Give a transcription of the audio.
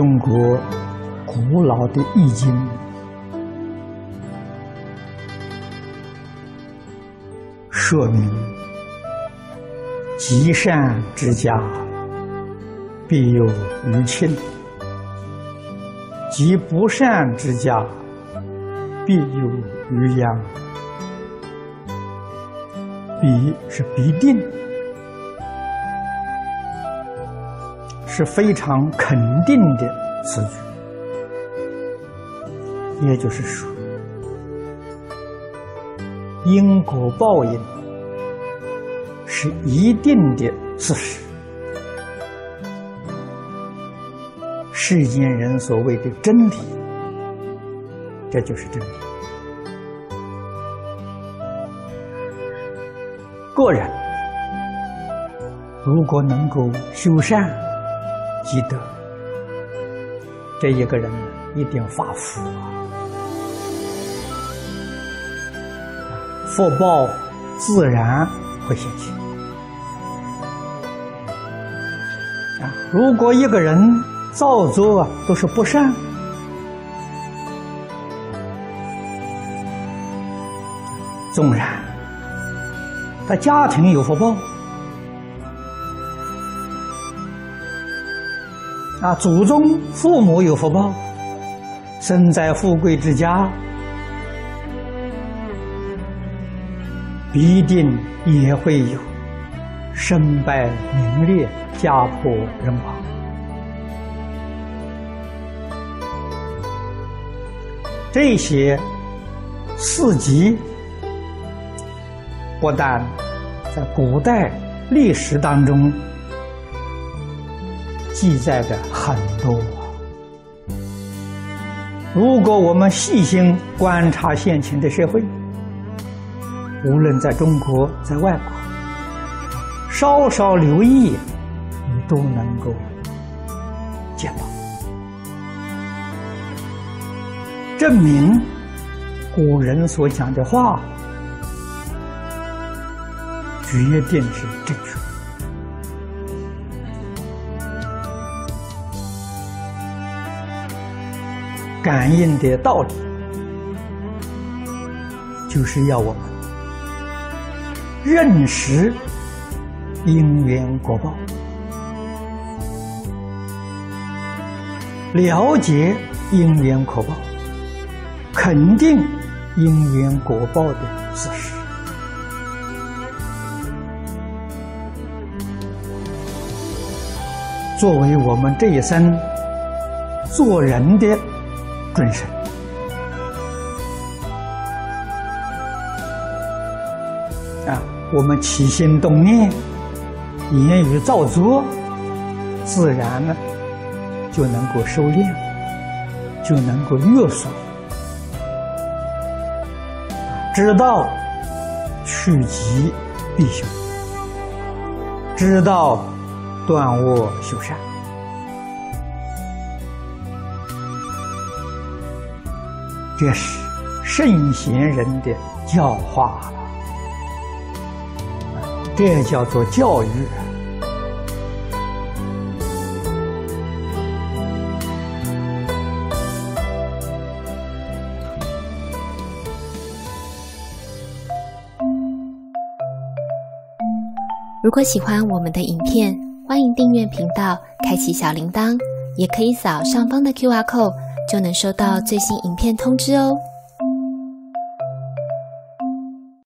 中国古老的易经，说明积善之家必有余庆，积不善之家必有余殃。必是必定，是非常肯定的词句。也就是说，因果报应是一定的事实。世间人所谓的真理，这就是真理。个人如果能够修善积德，这一个人一定发福啊！福报自然会显现啊！如果一个人造作都是不善，纵然他家庭有福报啊，祖宗父母有福报，生在富贵之家。必定也会有身败名裂、家破人亡。这些事迹不但在古代历史当中记载的很多，如果我们细心观察现前的社会，无论在中国，在外国，稍稍留意，你都能够见到，证明古人所讲的话决定是正确。感应的道理，就是要我们。认识因缘果报，了解因缘果报，肯定因缘果报的事实，作为我们这一生做人的准绳。我们起心动念、言语造作，自然呢就能够收敛，就能够约束，知道趋吉避凶，知道断恶修善，这是圣贤人的教化了。这叫做教育。如果喜欢我们的影片，欢迎订阅频道，开启小铃铛，也可以扫上方的 Q R code，就能收到最新影片通知哦。